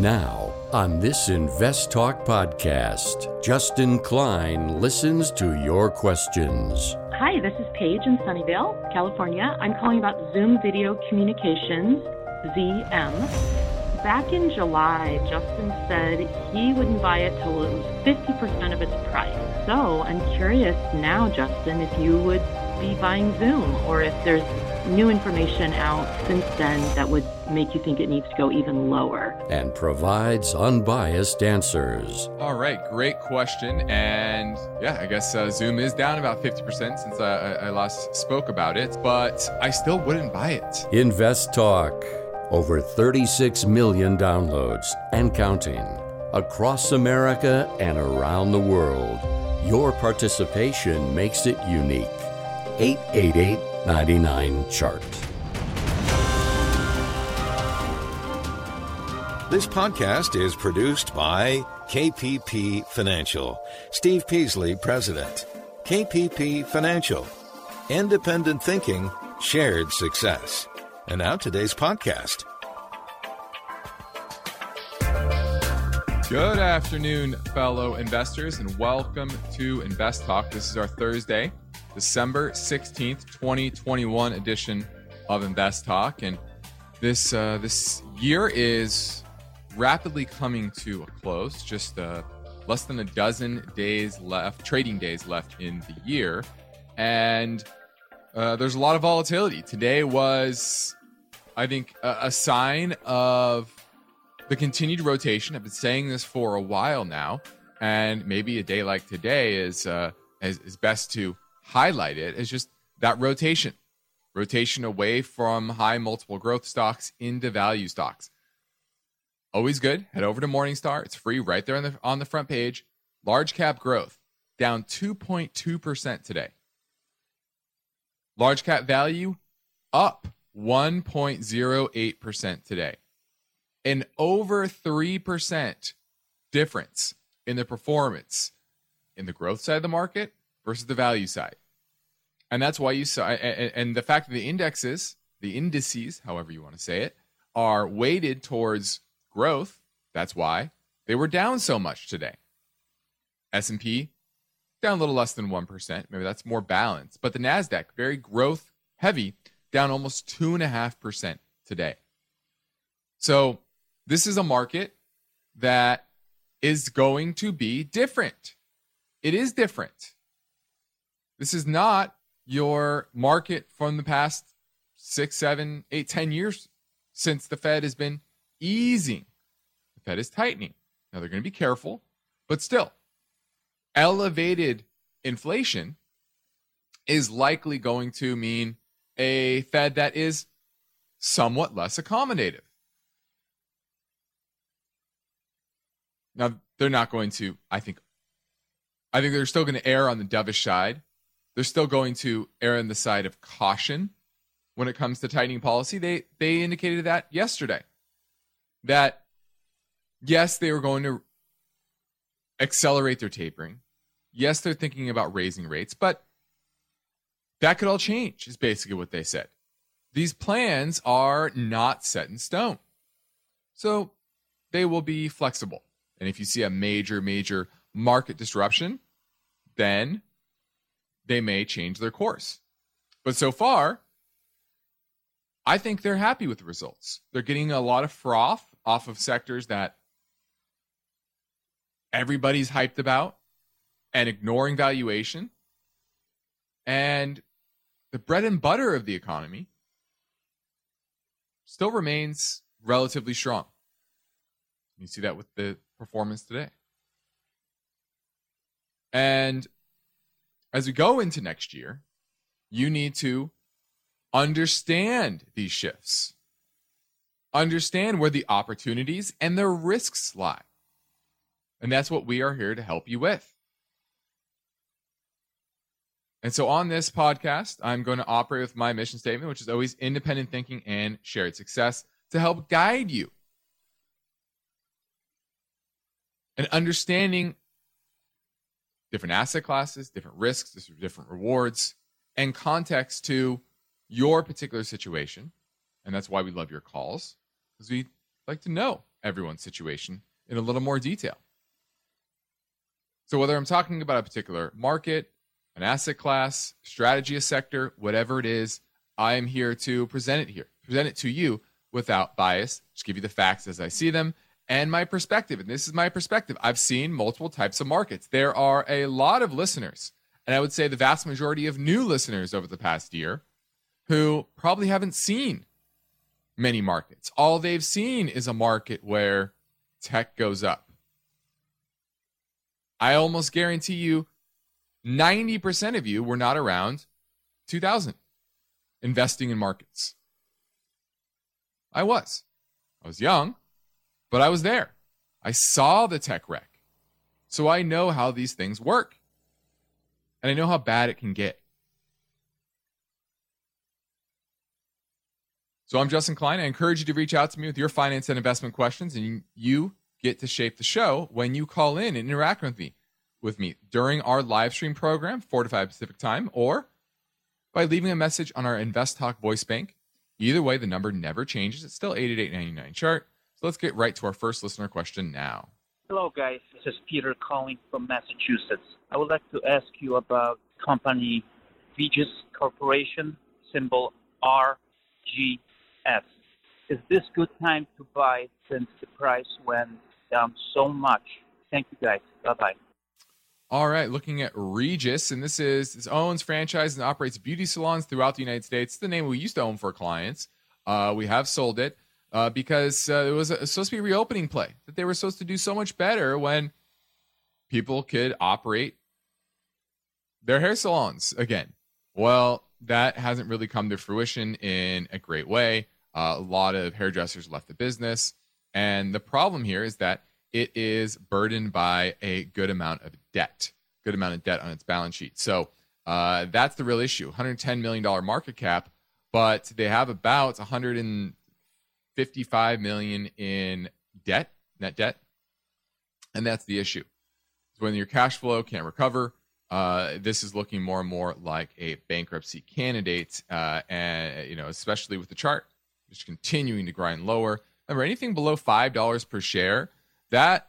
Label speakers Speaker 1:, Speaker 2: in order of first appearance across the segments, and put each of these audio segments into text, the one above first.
Speaker 1: Now, on this Invest Talk podcast, Justin Klein listens to your questions.
Speaker 2: Hi, this is Paige in Sunnyvale, California. I'm calling about Zoom Video Communications, ZM. Back in July, Justin said he wouldn't buy it till it was 50% of its price. So I'm curious now, Justin, if you would be buying Zoom or if there's new information out since then that would make you think it needs to go even lower?
Speaker 1: And provides unbiased answers.
Speaker 3: All right, great question. And yeah, I guess uh, Zoom is down about 50% since uh, I last spoke about it, but I still wouldn't buy it.
Speaker 1: Invest Talk. Over 36 million downloads and counting across America and around the world. Your participation makes it unique. 888 99 Chart.
Speaker 4: This podcast is produced by KPP Financial. Steve Peasley, President. KPP Financial. Independent thinking, shared success. And now today's podcast.
Speaker 3: Good afternoon, fellow investors, and welcome to Invest Talk. This is our Thursday, December 16th, 2021 edition of Invest Talk. And this uh, this year is rapidly coming to a close. Just uh, less than a dozen days left, trading days left in the year. And uh, there's a lot of volatility. Today was, I think, a, a sign of the continued rotation. I've been saying this for a while now. And maybe a day like today is, uh, is, is best to highlight it is just that rotation rotation away from high multiple growth stocks into value stocks. Always good. Head over to Morningstar. It's free right there on the on the front page. Large cap growth down 2.2% today. Large cap value up 1.08% today. An over 3% difference in the performance in the growth side of the market versus the value side. And that's why you saw, and the fact that the indexes, the indices, however you want to say it, are weighted towards growth. That's why they were down so much today. S&P down a little less than 1%. Maybe that's more balanced. But the NASDAQ, very growth heavy, down almost 2.5% today. So this is a market that is going to be different. It is different. This is not your market from the past six, seven, eight, ten years since the Fed has been easing. The Fed is tightening. Now they're going to be careful, but still, elevated inflation is likely going to mean a Fed that is somewhat less accommodative. Now, they're not going to, I think, I think they're still going to err on the dovish side they're still going to err on the side of caution when it comes to tightening policy. They they indicated that yesterday. That yes, they were going to accelerate their tapering. Yes, they're thinking about raising rates, but that could all change, is basically what they said. These plans are not set in stone. So they will be flexible. And if you see a major, major market disruption, then they may change their course. But so far, I think they're happy with the results. They're getting a lot of froth off of sectors that everybody's hyped about and ignoring valuation. And the bread and butter of the economy still remains relatively strong. You see that with the performance today. And as we go into next year, you need to understand these shifts, understand where the opportunities and the risks lie. And that's what we are here to help you with. And so on this podcast, I'm going to operate with my mission statement, which is always independent thinking and shared success to help guide you. And understanding different asset classes, different risks, different rewards, and context to your particular situation. And that's why we love your calls, because we like to know everyone's situation in a little more detail. So, whether I'm talking about a particular market, an asset class, strategy, a sector, whatever it is, I am here to present it here, present it to you without bias, just give you the facts as I see them and my perspective. And this is my perspective. I've seen multiple types of markets. There are a lot of listeners, and I would say the vast majority of new listeners over the past year who probably haven't seen many markets. All they've seen is a market where tech goes up. I almost guarantee you 90% of you were not around 2000 investing in markets. I was. I was young, but I was there. I saw the tech wreck. So I know how these things work. And I know how bad it can get. So I'm Justin Klein. I encourage you to reach out to me with your finance and investment questions, and you get to shape the show when you call in and interact with me with me during our live stream program, 4 to 5 Pacific time, or by leaving a message on our Invest Talk voice bank. Either way, the number never changes. It's still 88899 chart. Let's get right to our first listener question now.
Speaker 5: Hello, guys. This is Peter calling from Massachusetts. I would like to ask you about company Regis Corporation, symbol RGS. Is this good time to buy since the price went down so much? Thank you, guys. Bye bye.
Speaker 3: All right, looking at Regis, and this is this owns, franchises, and operates beauty salons throughout the United States. It's the name we used to own for clients. Uh, we have sold it uh, because uh, it was supposed to be a reopening play that they were supposed to do so much better when people could operate their hair salons again. Well, that hasn't really come to fruition in a great way. Uh, a lot of hairdressers left the business, and the problem here is that it is burdened by a good amount of debt, good amount of debt on its balance sheet. So uh, that's the real issue. 110 million dollar market cap, but they have about 155 million in debt, net debt, and that's the issue. When your cash flow can't recover, uh, this is looking more and more like a bankruptcy candidate, uh, and you know, especially with the chart just continuing to grind lower. Remember, anything below five dollars per share that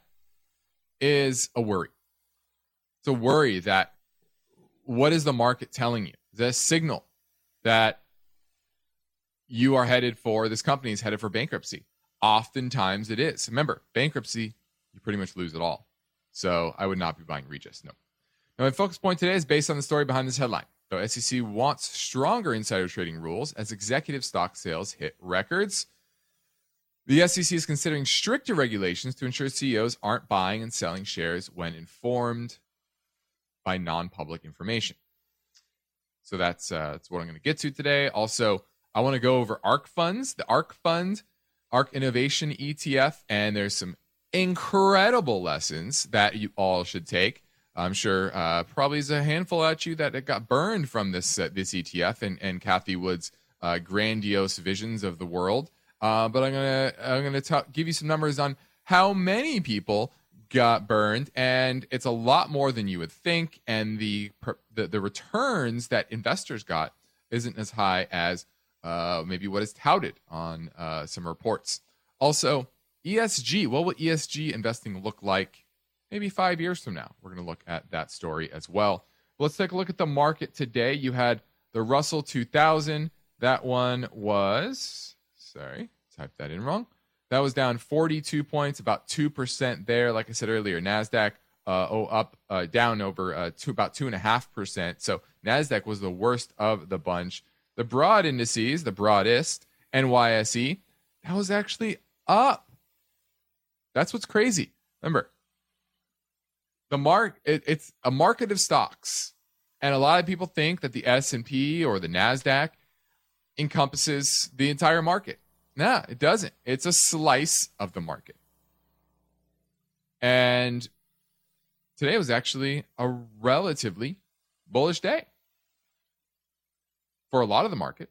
Speaker 3: is a worry. It's a worry that what is the market telling you? That a signal that you are headed for, this company is headed for bankruptcy? Oftentimes it is. Remember, bankruptcy, you pretty much lose it all. So I would not be buying Regis. No. Now, my focus point today is based on the story behind this headline. So SEC wants stronger insider trading rules as executive stock sales hit records. The SEC is considering stricter regulations to ensure CEOs aren't buying and selling shares when informed by non public information. So that's, uh, that's what I'm going to get to today. Also, I want to go over ARK funds, the ARK fund, ARK Innovation ETF, and there's some incredible lessons that you all should take. I'm sure uh, probably is a handful at you that got burned from this uh, this ETF and, and Cathie Wood's uh, grandiose visions of the world. Uh, but I'm gonna I'm gonna t- give you some numbers on how many people got burned, and it's a lot more than you would think. And the the, the returns that investors got isn't as high as uh, maybe what is touted on uh, some reports. Also, ESG. What will ESG investing look like maybe five years from now? We're going to look at that story as well. Let's take a look at the market today. You had the Russell 2000. That one was Sorry, typed that in wrong. That was down 42 points, about 2% there. Like I said earlier, NASDAQ uh, oh, up, uh, down over uh, two, about 2.5%. So NASDAQ was the worst of the bunch. The broad indices, the broadest, NYSE, that was actually up. That's what's crazy. Remember, the mark it, it's a market of stocks, and a lot of people think that the S and P or the Nasdaq encompasses the entire market. Nah, it doesn't. It's a slice of the market. And today was actually a relatively bullish day for a lot of the market.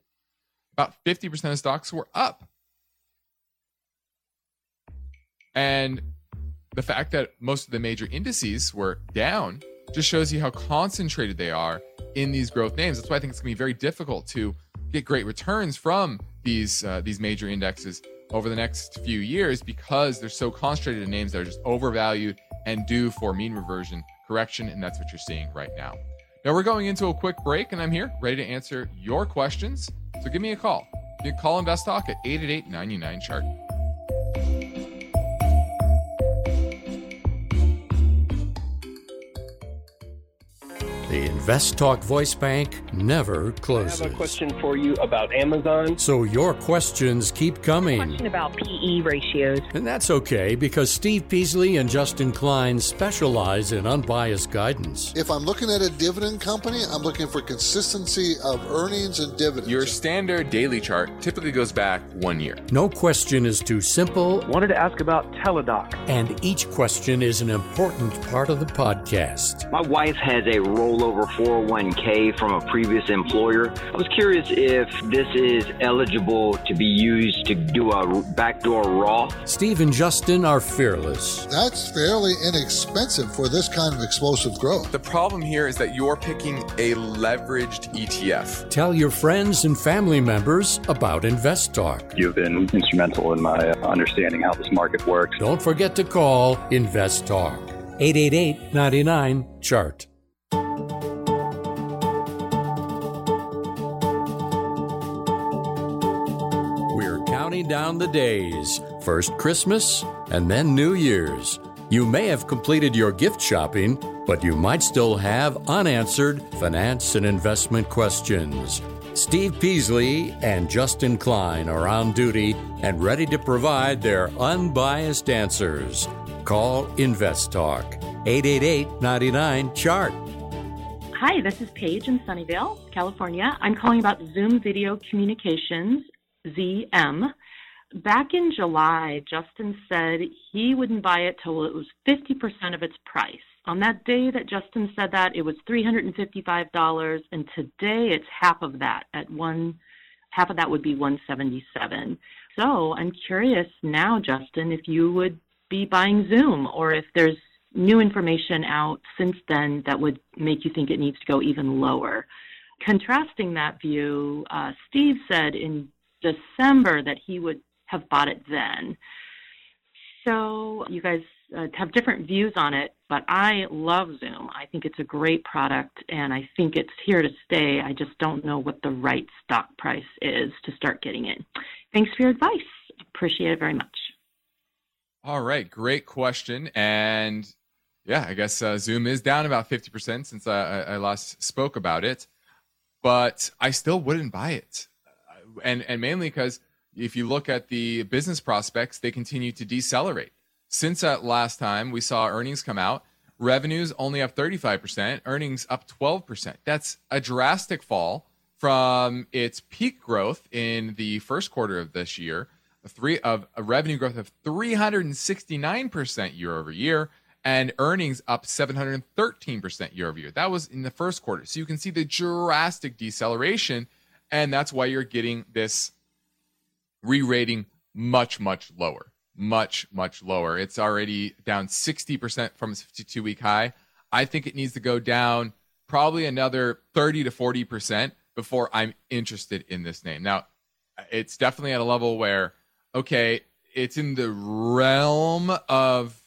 Speaker 3: About 50% of stocks were up. And the fact that most of the major indices were down just shows you how concentrated they are in these growth names. That's why I think it's going to be very difficult to get great returns from these uh, these major indexes over the next few years because they're so concentrated in names that are just overvalued and due for mean reversion correction. And that's what you're seeing right now. Now we're going into a quick break, and I'm here ready to answer your questions. So give me a call. You can call Invest Talk at 888 99 chart.
Speaker 1: The Invest Talk voice bank never closes.
Speaker 6: I have a question for you about Amazon.
Speaker 1: So your questions keep coming.
Speaker 7: Question about PE ratios.
Speaker 1: And that's okay because Steve Peasley and Justin Klein specialize in unbiased guidance.
Speaker 8: If I'm looking at a dividend company, I'm looking for consistency of earnings and dividends.
Speaker 3: Your standard daily chart typically goes back one year.
Speaker 1: No question is too simple,
Speaker 6: Wanted to ask about Teladoc.
Speaker 1: and each question is an important part of the podcast.
Speaker 9: My wife has a rollover 401k from a previous employer. I was curious if this is eligible to be used to do a backdoor Roth.
Speaker 1: Steve and Justin are fearless.
Speaker 8: That's fairly inexpensive for this kind of explosive growth.
Speaker 10: The problem here is that you're picking a leveraged ETF.
Speaker 1: Tell your friends and family members about Invest Talk.
Speaker 11: You've been instrumental in my understanding how this market works.
Speaker 1: Don't forget to call Invest Talk 888 99 Chart. Down the days. First Christmas and then New Year's. You may have completed your gift shopping, but you might still have unanswered finance and investment questions. Steve Peasley and Justin Klein are on duty and ready to provide their unbiased answers. Call Invest Talk 888 99 Chart.
Speaker 2: Hi, this is Paige in Sunnyvale, California. I'm calling about Zoom Video Communications, ZM. Back in July, Justin said he wouldn't buy it till it was 50% of its price. On that day that Justin said that, it was $355, and today it's half of that at one half of that would be 177. So, I'm curious now, Justin, if you would be buying Zoom or if there's new information out since then that would make you think it needs to go even lower. Contrasting that view, uh, Steve said in December that he would have bought it then. So you guys uh, have different views on it, but I love Zoom. I think it's a great product and I think it's here to stay. I just don't know what the right stock price is to start getting in. Thanks for your advice. Appreciate it very much.
Speaker 3: All right, great question. And yeah, I guess uh, Zoom is down about 50% since I, I last spoke about it, but I still wouldn't buy it. And, and mainly because if you look at the business prospects, they continue to decelerate. Since that last time we saw earnings come out, revenues only up 35%, earnings up 12%. That's a drastic fall from its peak growth in the first quarter of this year, a three of a revenue growth of 369% year over year and earnings up 713% year over year. That was in the first quarter. So you can see the drastic deceleration and that's why you're getting this re-rating much much lower much much lower. It's already down 60% from its 52 week high. I think it needs to go down probably another 30 to 40% before i'm interested in this name. Now it's definitely at a level where okay it's in the realm of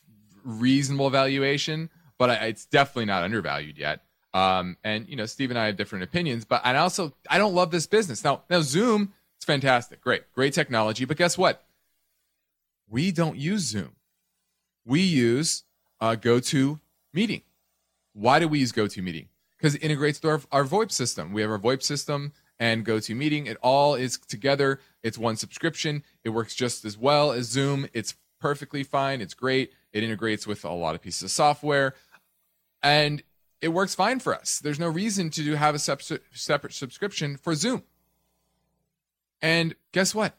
Speaker 3: reasonable valuation but it's definitely not undervalued yet. Um, and you know steve and i have different opinions but i also i don't love this business. Now now zoom it's fantastic. Great. Great technology. But guess what? We don't use Zoom. We use uh, GoTo Meeting. Why do we use GoTo Meeting? Because it integrates to our, our VoIP system. We have our VoIP system and GoTo Meeting. It all is together. It's one subscription. It works just as well as Zoom. It's perfectly fine. It's great. It integrates with a lot of pieces of software. And it works fine for us. There's no reason to have a separate subscription for Zoom. And guess what?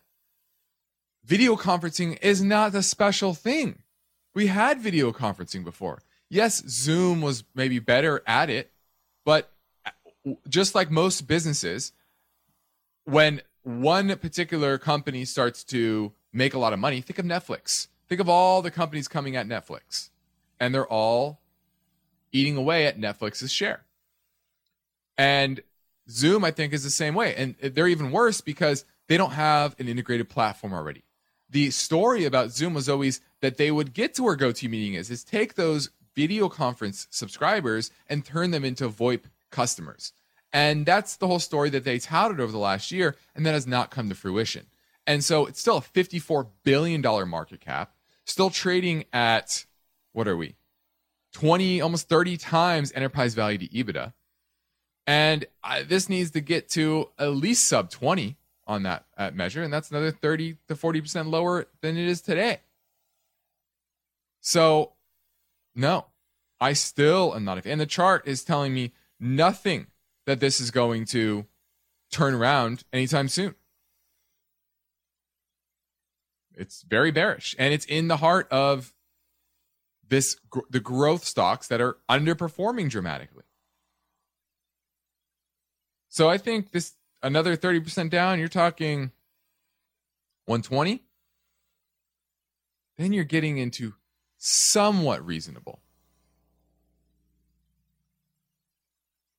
Speaker 3: Video conferencing is not a special thing. We had video conferencing before. Yes, Zoom was maybe better at it, but uh, just like most businesses, when one particular company starts to make a lot of money, think of Netflix. Think of all the companies coming at Netflix, and they're all eating away at Netflix's share. And Zoom, I think, is the same way. And they're even worse because they don't have an integrated platform already. the story about Zoom was always that they would get to where GoToMeeting is, is take those video conference subscribers and turn them into VoIP customers. And that's the whole story that they touted over the last year, and that has not come to fruition. And so it's still a $54 billion market cap, still trading at, what are we? 20, almost 30 times enterprise value to EBITDA. And uh, this needs to get to at least sub 20 on that uh, measure. And that's another 30 to 40% lower than it is today. So, no, I still am not a. And the chart is telling me nothing that this is going to turn around anytime soon. It's very bearish. And it's in the heart of this the growth stocks that are underperforming dramatically. So I think this another 30% down, you're talking 120. Then you're getting into somewhat reasonable.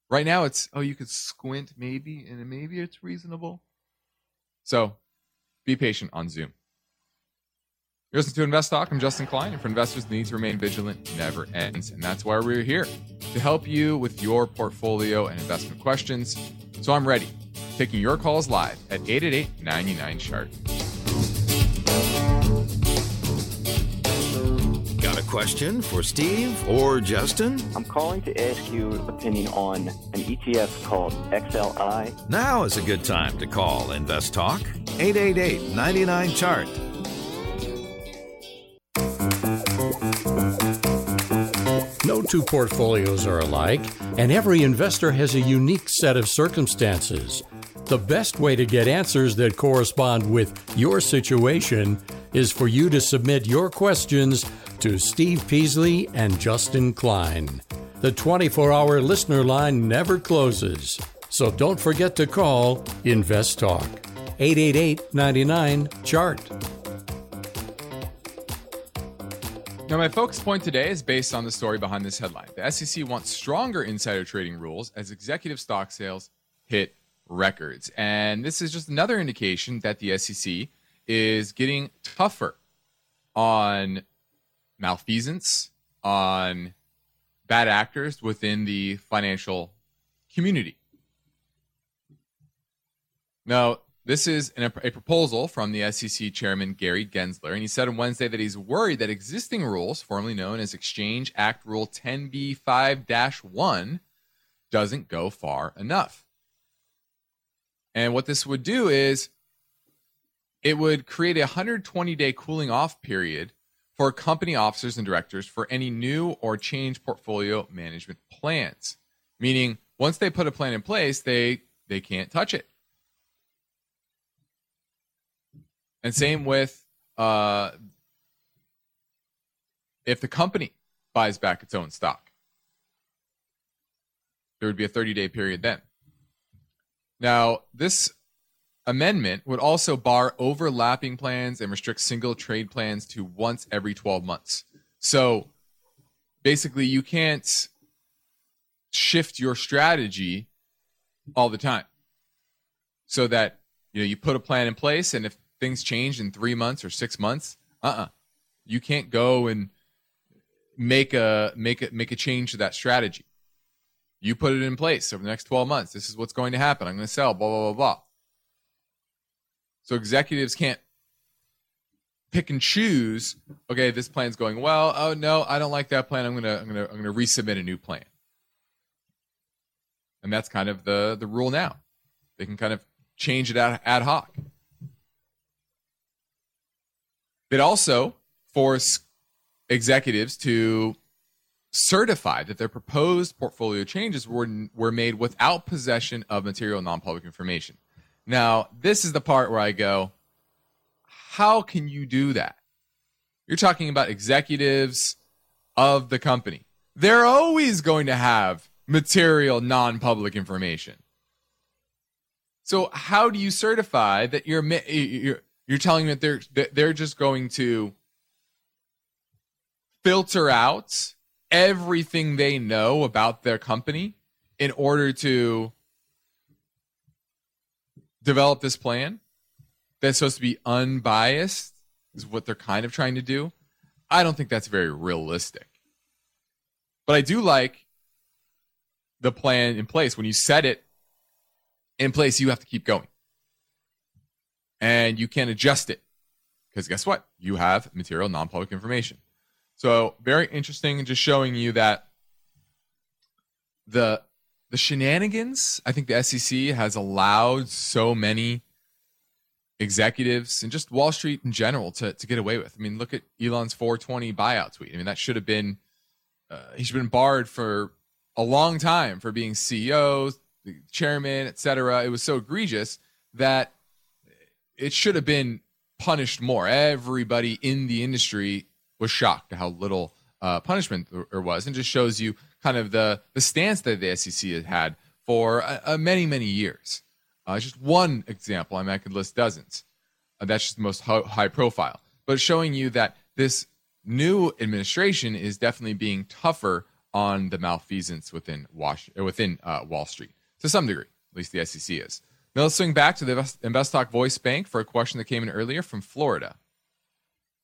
Speaker 3: Right now it's oh you could squint maybe and maybe it's reasonable. So be patient on Zoom. You're listening to Invest Talk. I'm Justin Klein, and for investors, the need to remain vigilant never ends. And that's why we're here to help you with your portfolio and investment questions. So I'm ready, taking your calls live at 888 99 Chart.
Speaker 4: Got a question for Steve or Justin?
Speaker 6: I'm calling to ask you opinion on an ETF called XLI.
Speaker 4: Now is a good time to call Invest Talk 888 99 Chart.
Speaker 1: No two portfolios are alike, and every investor has a unique set of circumstances. The best way to get answers that correspond with your situation is for you to submit your questions to Steve Peasley and Justin Klein. The 24 hour listener line never closes, so don't forget to call Invest Talk 888 99 Chart.
Speaker 3: Now, my focus point today is based on the story behind this headline. The SEC wants stronger insider trading rules as executive stock sales hit records. And this is just another indication that the SEC is getting tougher on malfeasance, on bad actors within the financial community. Now, this is an, a proposal from the SEC chairman Gary Gensler, and he said on Wednesday that he's worried that existing rules, formerly known as Exchange Act Rule 10b5 1, doesn't go far enough. And what this would do is it would create a 120 day cooling off period for company officers and directors for any new or change portfolio management plans. Meaning, once they put a plan in place, they, they can't touch it. And same with uh, if the company buys back its own stock, there would be a 30 day period then. Now, this amendment would also bar overlapping plans and restrict single trade plans to once every 12 months. So basically, you can't shift your strategy all the time so that you know you put a plan in place and if things change in three months or six months, uh uh-uh. uh you can't go and make a make a make a change to that strategy. You put it in place over the next 12 months. This is what's going to happen. I'm going to sell, blah, blah, blah, blah. So executives can't pick and choose, okay, this plan's going well. Oh no, I don't like that plan. I'm gonna I'm gonna I'm gonna resubmit a new plan. And that's kind of the the rule now. They can kind of change it ad, ad hoc. It also force executives to certify that their proposed portfolio changes were, were made without possession of material non public information. Now, this is the part where I go, how can you do that? You're talking about executives of the company. They're always going to have material non public information. So, how do you certify that you're, you're you're telling me that they're they're just going to filter out everything they know about their company in order to develop this plan that's supposed to be unbiased is what they're kind of trying to do. I don't think that's very realistic. But I do like the plan in place. When you set it in place, you have to keep going. And you can adjust it. Because guess what? You have material non public information. So very interesting just showing you that the the shenanigans, I think the SEC has allowed so many executives and just Wall Street in general to, to get away with. I mean, look at Elon's 420 buyout tweet. I mean, that should have been, uh, he should been barred for a long time for being CEO, chairman, etc. It was so egregious that it should have been punished more. Everybody in the industry was shocked at how little uh, punishment there was, and just shows you kind of the the stance that the SEC has had for uh, uh, many many years. Uh, just one example. I mean, I could list dozens. Uh, that's just the most ho- high profile, but showing you that this new administration is definitely being tougher on the malfeasance within Wash- within uh, Wall Street to some degree. At least the SEC is. Now let's swing back to the InvestTalk Voice Bank for a question that came in earlier from Florida.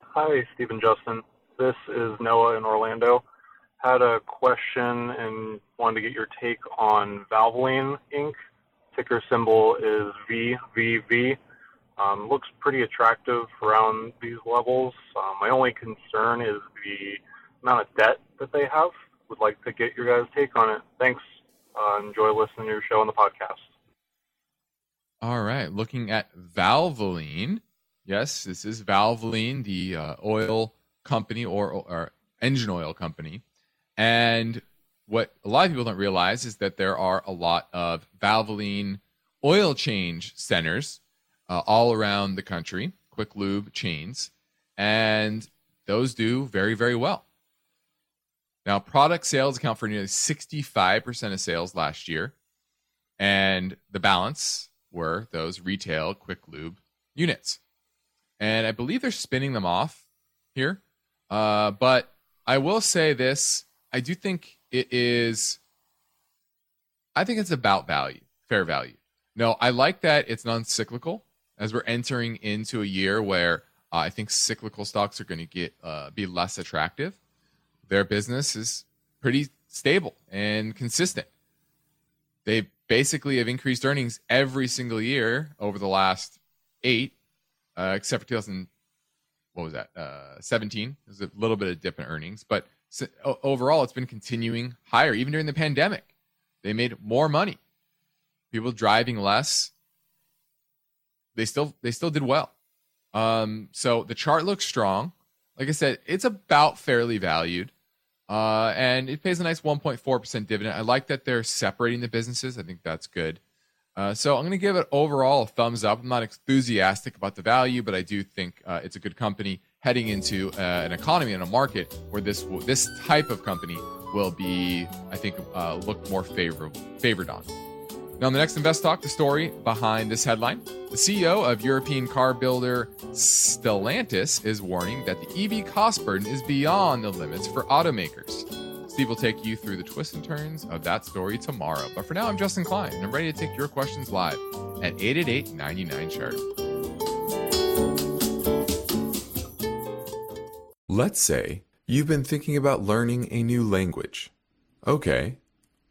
Speaker 12: Hi, Stephen Justin. This is Noah in Orlando had a question and wanted to get your take on Valvoline Inc. Ticker symbol is VVV. Um, looks pretty attractive around these levels. Um, my only concern is the amount of debt that they have. Would like to get your guys' take on it. Thanks. Uh, enjoy listening to your show on the podcast.
Speaker 3: All right. Looking at Valvoline. Yes, this is Valvoline, the uh, oil company or, or engine oil company and what a lot of people don't realize is that there are a lot of Valvoline oil change centers uh, all around the country, quick lube chains, and those do very, very well. Now, product sales account for nearly 65% of sales last year, and the balance were those retail quick lube units. And I believe they're spinning them off here. Uh, but I will say this I do think it is. I think it's about value, fair value. No, I like that it's non-cyclical as we're entering into a year where uh, I think cyclical stocks are going to get uh, be less attractive. Their business is pretty stable and consistent. They basically have increased earnings every single year over the last eight, uh, except for 2000. What was that? Uh, 17. There's a little bit of dip in earnings, but so, overall, it's been continuing higher. Even during the pandemic, they made more money. People driving less. They still they still did well. Um, so the chart looks strong. Like I said, it's about fairly valued. Uh, and it pays a nice 1.4% dividend. I like that they're separating the businesses. I think that's good. Uh, so I'm going to give it overall a thumbs up. I'm not enthusiastic about the value, but I do think uh, it's a good company heading into uh, an economy and a market where this this type of company will be, I think, uh, look more favorable favored on. Now, in the next Invest Talk, the story behind this headline: the CEO of European car builder Stellantis is warning that the EV cost burden is beyond the limits for automakers. Steve will take you through the twists and turns of that story tomorrow. But for now, I'm Justin Klein, and I'm ready to take your questions live at 888 99 Chart.
Speaker 13: Let's say you've been thinking about learning a new language. Okay,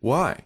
Speaker 13: why?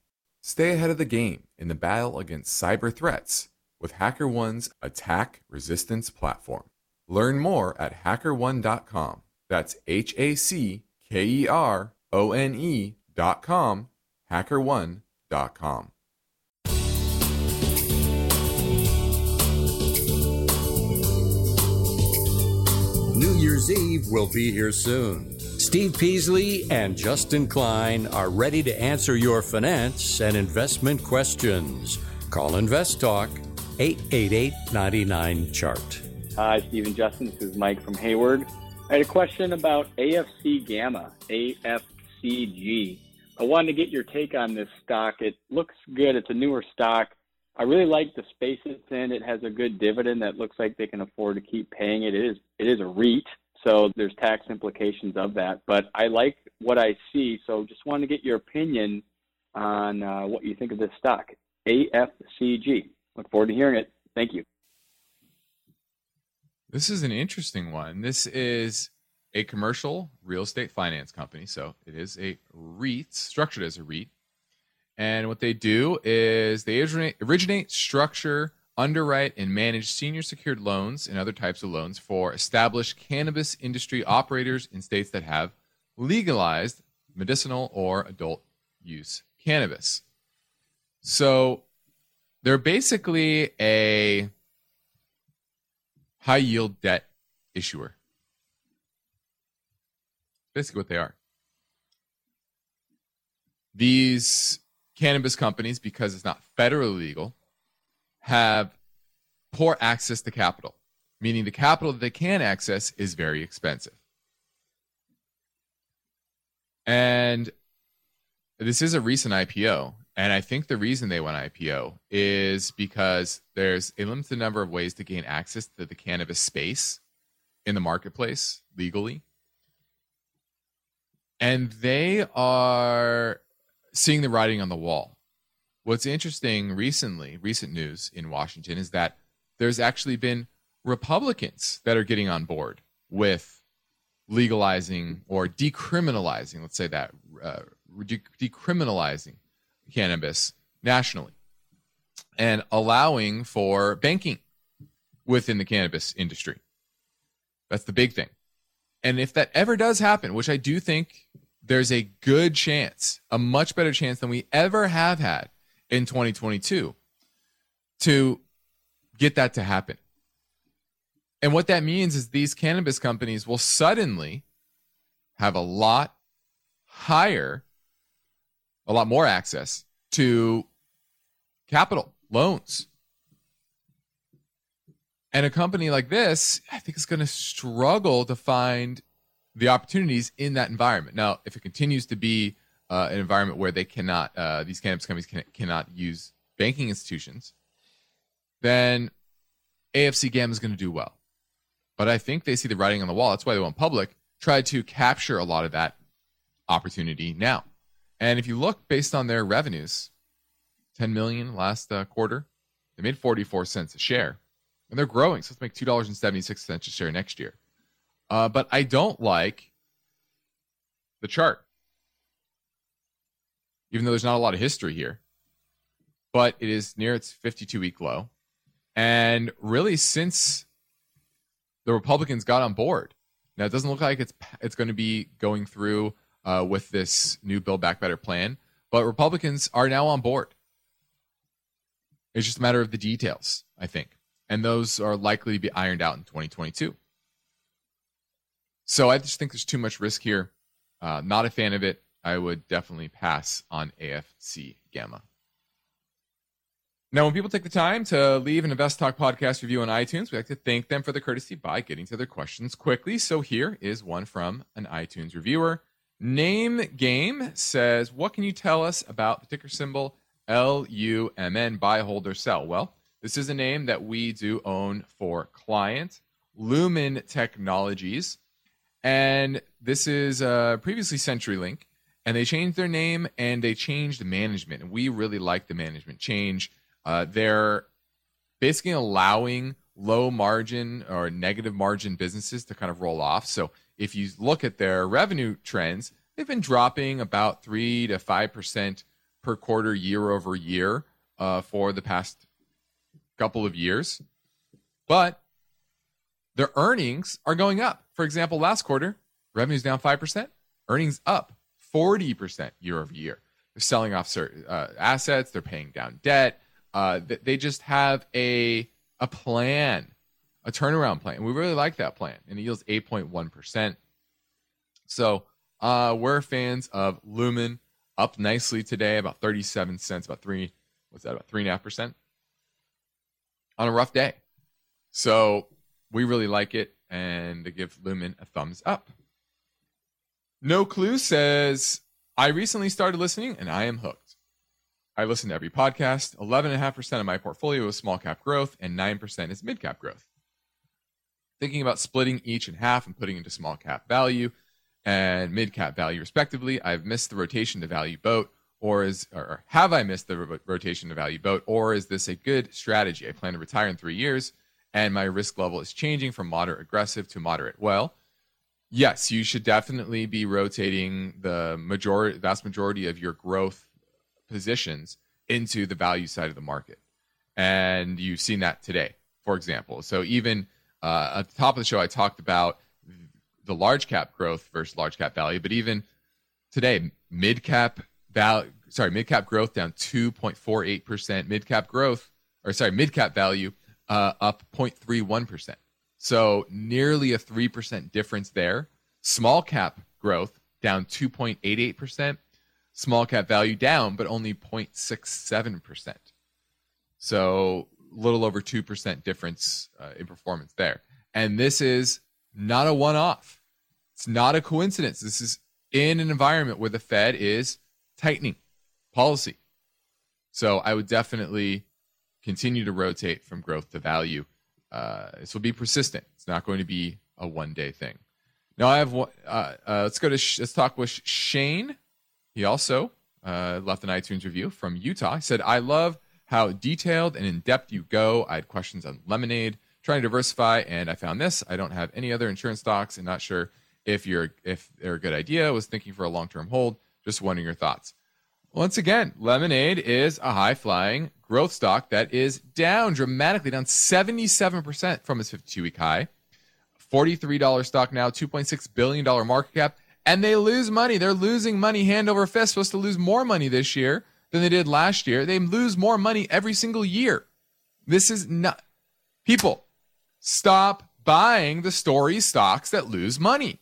Speaker 3: stay ahead of the game in the battle against cyber threats with HackerOne's attack resistance platform. Learn more at hackerone.com. That's H A C K E R O N E.com, hackerone.com.
Speaker 1: New Year's Eve will be here soon. Steve Peasley and Justin Klein are ready to answer your finance and investment questions. Call Invest Talk 888 99 Chart.
Speaker 6: Hi, Steve and Justin. This is Mike from Hayward. I had a question about AFC Gamma, AFCG. I wanted to get your take on this stock. It looks good. It's a newer stock. I really like the space it's in. It has a good dividend that looks like they can afford to keep paying it. It is it is a REIT, so there's tax implications of that. But I like what I see, so just wanted to get your opinion on uh, what you think of this stock, AFCG. Look forward to hearing it. Thank you.
Speaker 14: This is an interesting one. This is a commercial real estate finance company, so it is a REIT structured as a REIT. And what they do is they originate, originate, structure, underwrite, and manage senior secured loans and other types of loans for established cannabis industry operators in states that have legalized medicinal or adult use cannabis. So they're basically a high yield debt issuer. Basically, what they are. These cannabis companies, because it's not federally legal, have poor access to capital, meaning the capital that they can access is very expensive. And this is a recent IPO. And I think the reason they went IPO is because there's a limited number of ways to gain access to the cannabis space in the marketplace legally. And they are seeing the writing on the wall. What's interesting recently, recent news in Washington, is that there's actually been Republicans that are getting on board with legalizing or decriminalizing, let's say that, uh, decriminalizing cannabis nationally and allowing for banking within the cannabis industry. That's the big thing. And if that ever does happen, which I do think there's a good chance, a much better chance than we ever have had in 2022 to get that to happen. And what that means is these cannabis companies will suddenly have a lot higher, a lot more access to capital, loans. And a company like this, I think, is going to struggle to find the opportunities in that environment. Now, if it continues to be
Speaker 3: uh, an environment where they cannot, uh, these cannabis companies can, cannot use banking institutions, then AFC Gamma is going to do well. But I think they see the writing on the wall. That's why they went public. Try to capture a lot of that opportunity now. And if you look based on their revenues, 10 million last uh, quarter, they made 44 cents a share, and they're growing. So let's make $2.76 a share next year. Uh, but I don't like the chart, even though there's not a lot of history here. But it is near its 52 week low. And really, since the Republicans got on board, now it doesn't look like it's it's going to be going through uh, with this new Build Back Better plan, but Republicans are now on board. It's just a matter of the details, I think, and those are likely to be ironed out in 2022. So I just think there's too much risk here. Uh, not a fan of it. I would definitely pass on AFC Gamma. Now, when people take the time to leave an Invest Talk podcast review on iTunes, we like to thank them for the courtesy by getting to their questions quickly. So here is one from an iTunes reviewer. Name Game says, What can you tell us about the ticker symbol LUMN, buy, hold, or sell? Well, this is a name that we do own for client, Lumen Technologies. And this is uh, previously CenturyLink. And they changed their name and they changed the management. And we really like the management change uh, they're basically allowing low margin or negative margin businesses to kind of roll off. So if you look at their revenue trends, they've been dropping about three to five percent per quarter, year over year, uh, for the past couple of years. But their earnings are going up. For example, last quarter, revenues down five percent, earnings up forty percent year over year. They're selling off certain uh, assets. They're paying down debt. Uh, they just have a a plan, a turnaround plan. And we really like that plan, and it yields 8.1%. So uh, we're fans of Lumen, up nicely today, about 37 cents, about three, what's that, about three and a half percent on a rough day. So we really like it, and give Lumen a thumbs up. No Clue says, I recently started listening and I am hooked. I listen to every podcast. 11.5% of my portfolio is small cap growth, and 9% is mid cap growth. Thinking about splitting each in half and putting into small cap value and mid cap value, respectively. I've missed the rotation to value boat, or is or have I missed the rotation to value boat, or is this a good strategy? I plan to retire in three years, and my risk level is changing from moderate aggressive to moderate. Well, yes, you should definitely be rotating the majority, vast majority of your growth positions into the value side of the market. And you've seen that today, for example. So even uh, at the top of the show, I talked about the large cap growth versus large cap value, but even today, mid cap value, sorry, mid cap growth down 2.48%, mid cap growth, or sorry, mid cap value uh, up 0.31%. So nearly a 3% difference there. Small cap growth down 2.88%, small cap value down, but only 0.67%. So a little over 2% difference uh, in performance there. And this is not a one off. It's not a coincidence. This is in an environment where the Fed is tightening policy. So I would definitely continue to rotate from growth to value. Uh, this will be persistent. It's not going to be a one day thing. Now I have one. Uh, uh, let's go to sh- let's talk with Shane he also uh, left an iTunes review from Utah. He said, I love how detailed and in depth you go. I had questions on lemonade, trying to diversify, and I found this. I don't have any other insurance stocks and not sure if you're if they're a good idea. I was thinking for a long term hold. Just wondering your thoughts. Once again, Lemonade is a high flying growth stock that is down dramatically, down 77% from its 52 week high. $43 stock now, $2.6 billion market cap and they lose money. They're losing money hand over fist. Supposed to lose more money this year than they did last year. They lose more money every single year. This is not people stop buying the story stocks that lose money.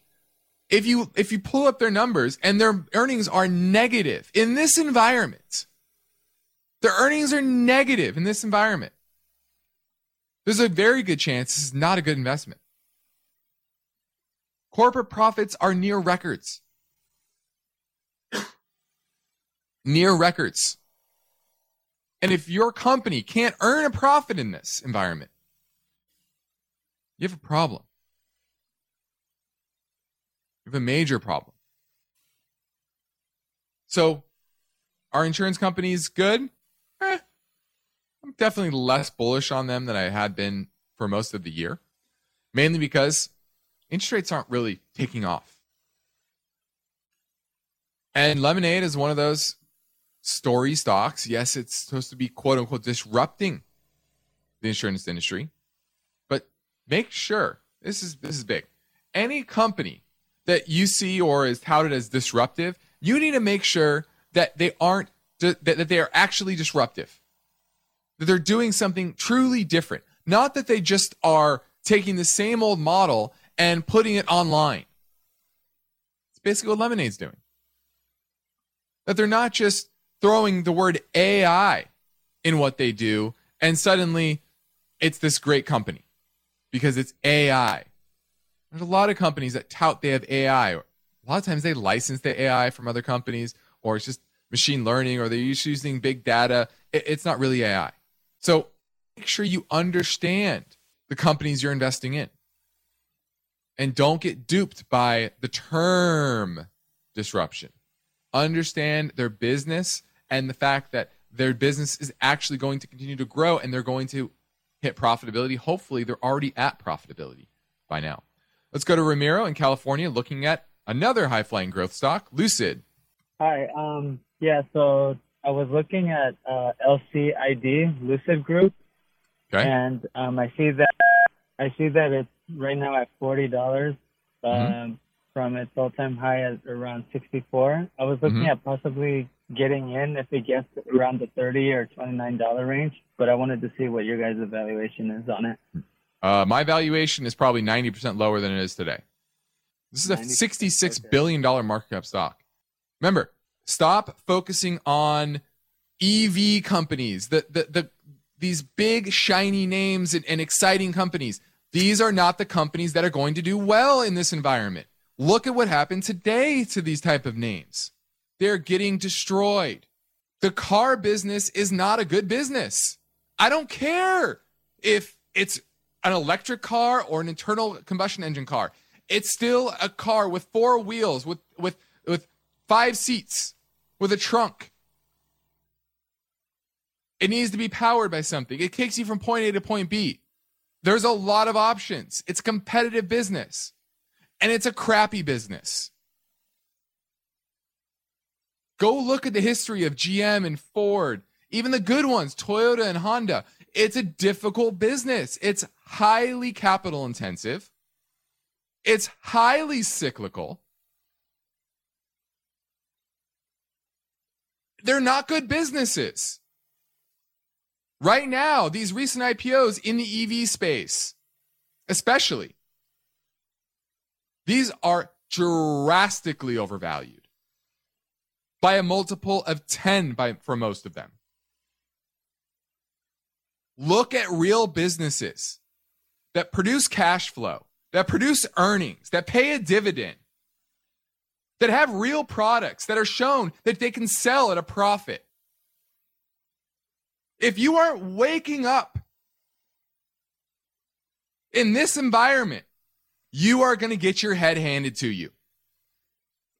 Speaker 3: If you if you pull up their numbers and their earnings are negative in this environment, their earnings are negative in this environment. There's a very good chance this is not a good investment. Corporate profits are near records. near records. And if your company can't earn a profit in this environment, you have a problem. You have a major problem. So, are insurance companies good? I'm definitely less bullish on them than I had been for most of the year, mainly because interest rates aren't really taking off. And Lemonade is one of those story stocks. Yes, it's supposed to be quote unquote disrupting the insurance industry, but make sure this is this is big. Any company that you see or is touted as disruptive, you need to make sure that they aren't that they are actually disruptive. That they're doing something truly different. Not that they just are taking the same old model and putting it online. It's basically what Lemonade's doing. That they're not just throwing the word AI in what they do and suddenly it's this great company because it's AI. There's a lot of companies that tout they have AI. A lot of times they license the AI from other companies, or it's just machine learning, or they're just using big data. It's not really AI. So make sure you understand the companies you're investing in. And don't get duped by the term disruption. Understand their business and the fact that their business is actually going to continue to grow and they're going to hit profitability. Hopefully, they're already at profitability by now. Let's go to Ramiro in California looking at another high flying growth stock, Lucid.
Speaker 15: Hi. Um, yeah, so I was looking at uh, LCID, Lucid Group.
Speaker 3: Okay.
Speaker 15: And um, I see that I see that it's right now at forty dollars um,
Speaker 3: Mm-hmm.
Speaker 15: from its all-time high at around sixty-four. I was looking
Speaker 3: Mhm.
Speaker 15: at possibly getting in if it gets around the thirty or twenty-nine dollar range, but I wanted to see what your guys' evaluation is on it.
Speaker 3: Uh, my valuation is probably 90% lower than it is today. This is a
Speaker 15: 90%,
Speaker 3: sixty-six billion dollar market cap stock. Remember, stop focusing on EV companies, the, the, the, these big, shiny names and, and exciting companies. These are not the companies that are going to do well in this environment. Look at what happened today to these type of names. They're getting destroyed. The car business is not a good business. I don't care if it's an electric car or an internal combustion engine car. It's still a car with four wheels, with with with five seats, with a trunk. It needs to be powered by something. It takes you from point A to point B. There's a lot of options. It's competitive business. And it's a crappy business. Go look at the history of GM and Ford, even the good ones, Toyota and Honda. It's a difficult business. It's highly capital intensive. It's highly cyclical. They're not good businesses. Right now, these recent IPOs in the EV space, especially, these are drastically overvalued by a multiple of 10 by, for most of them. Look at real businesses that produce cash flow, that produce earnings, that pay a dividend, that have real products that are shown that they can sell at a profit. If you aren't waking up in this environment, you are going to get your head handed to you.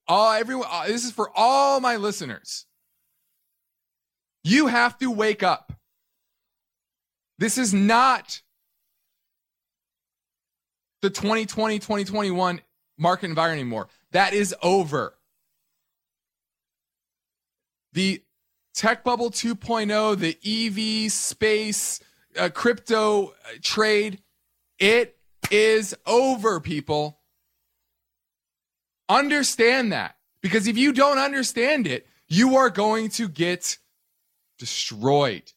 Speaker 3: All everyone, uh, this is for all my listeners. You have to wake up. This is not the 2020 2021 market environment anymore. That is over. The tech bubble 2.0, the EV space, uh, crypto uh, trade, it is over, people. Understand that. Because if you don't understand it, you are going to get destroyed.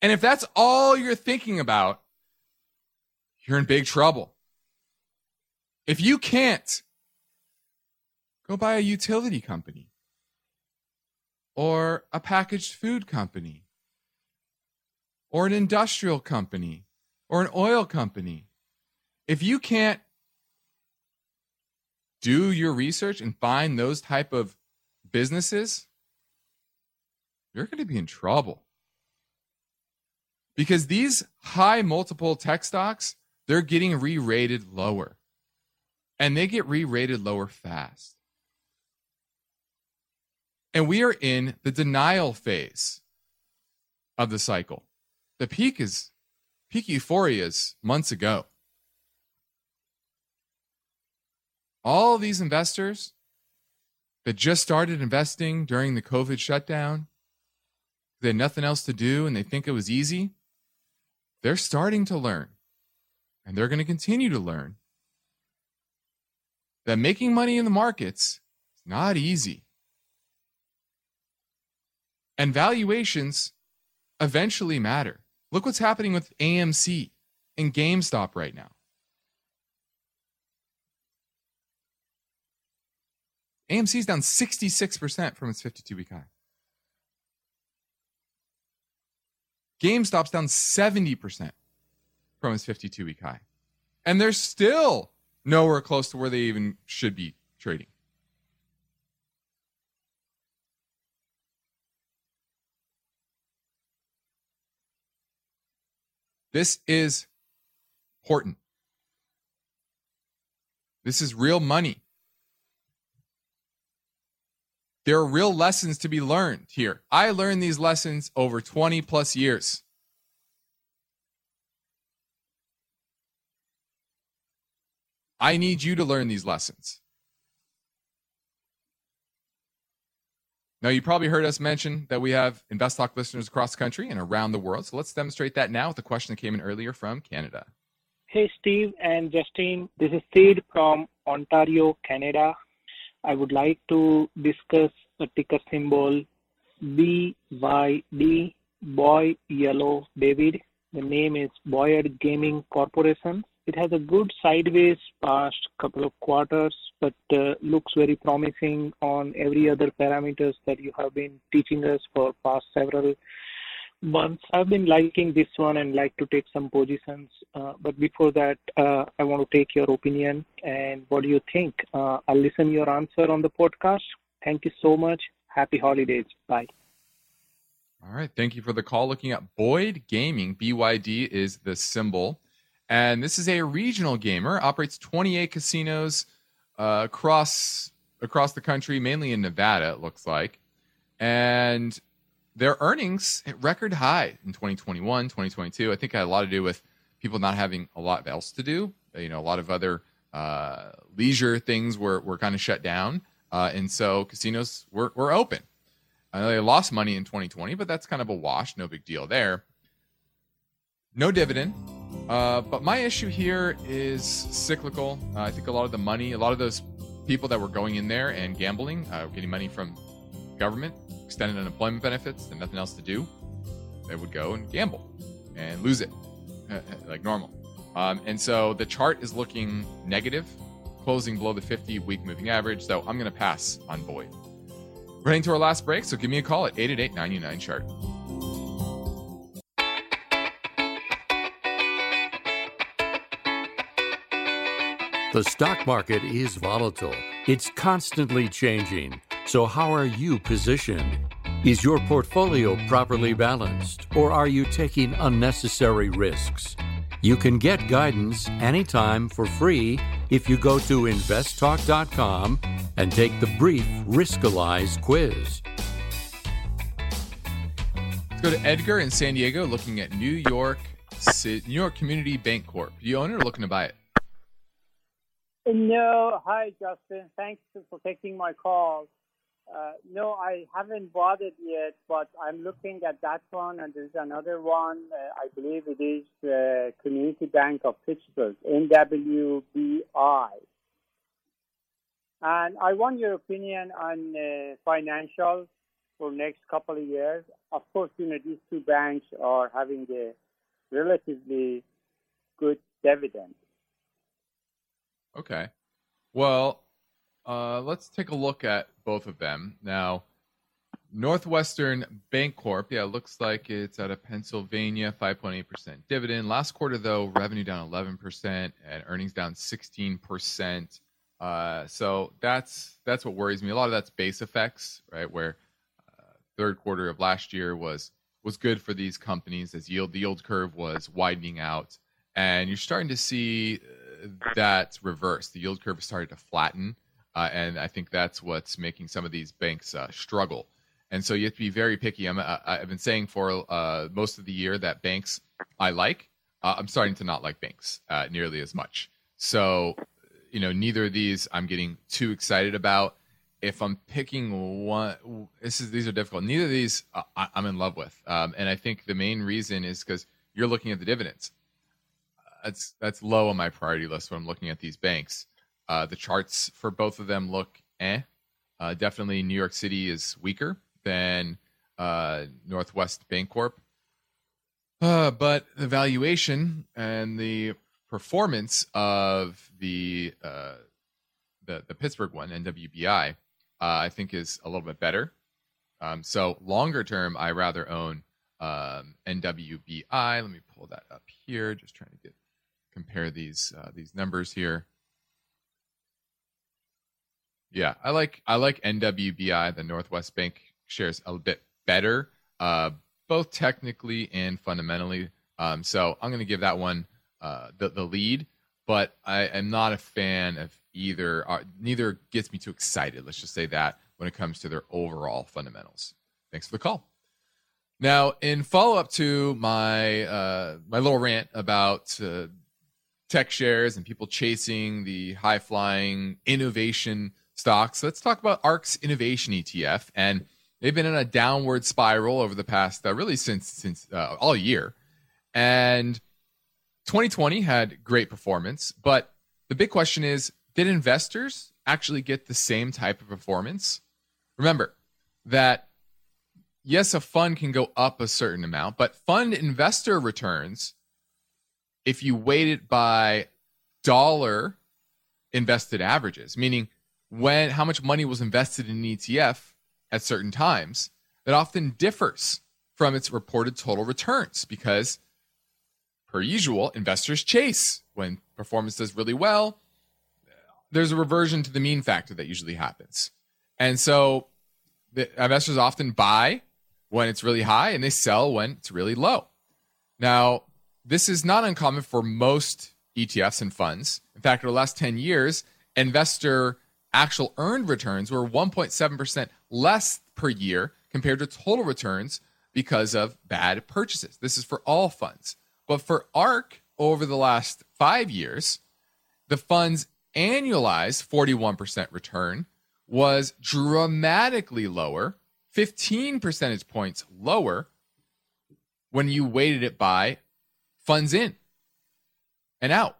Speaker 3: And if that's all you're thinking about, you're in big trouble. If you can't, go buy a utility company or a packaged food company or an industrial company or an oil company. If you can't do your research and find those type of businesses, you're going to be in trouble. Because these high multiple tech stocks, they're getting re-rated lower. And they get re-rated lower fast. And we are in the denial phase of the cycle. The peak is peak euphoria is months ago. All these investors that just started investing during the COVID shutdown, they had nothing else to do and they think it was easy, they're starting to learn and they're going to continue to learn that making money in the markets is not easy. And valuations eventually matter. Look what's happening with AMC and GameStop right now. AMC is down 66% from its 52 week high. GameStop's down 70% from its 52 week high. And they're still nowhere close to where they even should be trading. This is important. This is real money. There are real lessons to be learned here. I learned these lessons over 20 plus years. I need you to learn these lessons. Now, you probably heard us mention that we have Invest Talk listeners across the country and around the world. So let's demonstrate that now with a question that came in earlier from Canada.
Speaker 16: Hey, Steve and Justin. This is Sid from Ontario, Canada. I would like to discuss the ticker symbol BYD, Boy Yellow David. The name is Boyd Gaming Corporation. It has a good sideways past couple of quarters, but uh, looks very promising on every other parameters that you have been teaching us for past several months. I've been liking this one and like to take some positions. Uh, but before that, uh, I want to take your opinion and what do you think? I'll listen your answer on the podcast. Thank you so much. Happy holidays. Bye.
Speaker 3: All right. Thank you for the call. Looking at Boyd Gaming, BYD is the symbol. And this is a regional gamer, operates 28 casinos uh, across across the country, mainly in Nevada, it looks like. And their earnings hit record high in 2021, 2022. I think had a lot to do with people not having a lot else to do. You know, a lot of other uh, leisure things were, were kind of shut down. Uh, and so casinos were, were open. I know they lost money in 2020, but that's kind of a wash. No big deal there. No dividend. Uh, but my issue here is cyclical. Uh, I think a lot of the money, a lot of those people that were going in there and gambling, uh, getting money from government, extended unemployment benefits, and nothing else to do, they would go and gamble and lose it uh, uh, like normal. Um, and so the chart is looking negative, closing below the 50 week moving average. So I'm going to pass on Boyd. We're to our last break, so give me a call at 888 99 chart.
Speaker 1: The stock market is volatile. It's constantly changing. So, how are you positioned? Is your portfolio properly balanced, or are you taking unnecessary risks? You can get guidance anytime for free if you go to investtalk.com and take the brief Riskalyze quiz.
Speaker 3: Let's go to Edgar in San Diego looking at New York New York Community Bank Corp. You own it or looking to buy it?
Speaker 17: No, hi Justin. Thanks for taking my call. Uh, no, I haven't bought it yet, but I'm looking at that one, and there's another one. Uh, I believe it is uh, Community Bank of Pittsburgh, NWBI. And I want your opinion on uh, financials for next couple of years. Of course, you know these two banks are having a relatively good dividend.
Speaker 3: Okay. Well, uh, let's take a look at both of them. Now, Northwestern Bancorp, yeah, looks like it's at a Pennsylvania 5.8% dividend. Last quarter, though, revenue down 11% and earnings down 16%. Uh, so that's that's what worries me. A lot of that's base effects, right? Where uh, third quarter of last year was was good for these companies as yield the yield curve was widening out, and you're starting to see uh, that reverse. The yield curve started to flatten, uh, and I think that's what's making some of these banks uh, struggle. And so you have to be very picky. I'm, uh, I've been saying for uh, most of the year that banks I like. Uh, I'm starting to not like banks uh, nearly as much. So, you know, neither of these I'm getting too excited about. If I'm picking one, this is these are difficult. Neither of these I, am in love with, um, and I think the main reason is because you're looking at the dividends. That's that's low on my priority list when I'm looking at these banks. Uh, the charts for both of them look eh. Uh, definitely, New York City is weaker than uh, Northwest Bancorp. Uh, but the valuation and the performance of the uh, the, the Pittsburgh one, NWBI, uh, I think is a little bit better. Um, so longer term, I rather own um, NWBI. Let me pull that up here. Just trying to get compare these uh, these numbers here. Yeah, I like I like NWBI, the Northwest Bank shares a bit better, uh, both technically and fundamentally. Um, so I'm going to give that one uh, the, the lead, but I am not a fan of either. Uh, neither gets me too excited. Let's just say that when it comes to their overall fundamentals. Thanks for the call. Now, in follow up to my uh, my little rant about uh, tech shares and people chasing the high flying innovation stocks, let's talk about ARK's innovation ETF and They've been in a downward spiral over the past, uh, really since since uh, all year, and 2020 had great performance. But the big question is, did investors actually get the same type of performance? Remember that yes, a fund can go up a certain amount, but fund investor returns, if you weight it by dollar invested averages, meaning when how much money was invested in an ETF at certain times that often differs from its reported total returns because, per usual, investors chase when performance does really well. There's a reversion to the mean factor that usually happens. And so investors often buy when it's really high and they sell when it's really low. Now, this is not uncommon for most ETFs and funds. In fact, over the last 10 years, investor actual earned returns were 1.7% less per year compared to total returns because of bad purchases. This is for all funds. But for ARK, over the last five years, the fund's annualized 41% return was dramatically lower, 15 percentage points lower when you weighted it by funds in and out.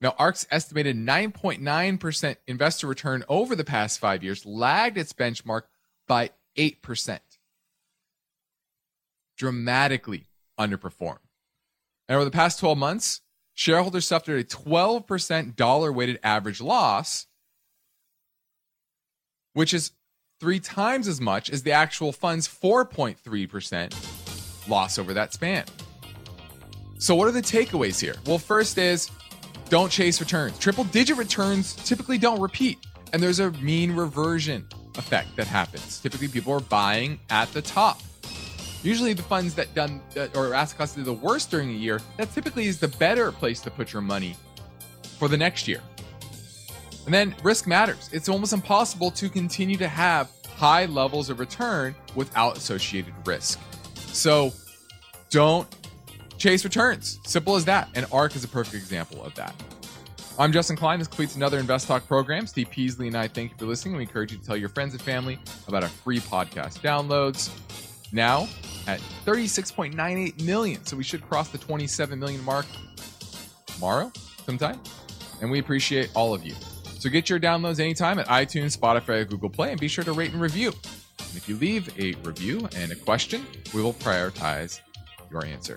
Speaker 3: Now, ARK's estimated 9.9% investor return over the past five years lagged its benchmark by 8%. Dramatically underperformed. And over the past 12 months, shareholders suffered a 12% dollar weighted average loss, which is three times as much as the actual fund's 4.3% loss over that span. So, what are the takeaways here? Well, first is don't chase returns. Triple digit returns typically don't repeat, and there's a mean reversion effect that happens. Typically, people are buying at the top. Usually, the funds that done or asset classes do the worst during a year, that typically is the better place to put your money for the next year. And then risk matters. It's almost impossible to continue to have high levels of return without associated risk. So don't chase returns. Simple as that. And ARK is a perfect example of that. I'm Justin Klein. This completes another Invest Talk program. Steve Peasley and I thank you for listening. We encourage you to tell your friends and family about our free podcast downloads. Now at 36.98 million. So we should cross the 27 million mark tomorrow sometime. And we appreciate all of you. So get your downloads anytime at iTunes, Spotify, Google Play, and be sure to rate and review. And if you leave a review and a question, we will prioritize your answer.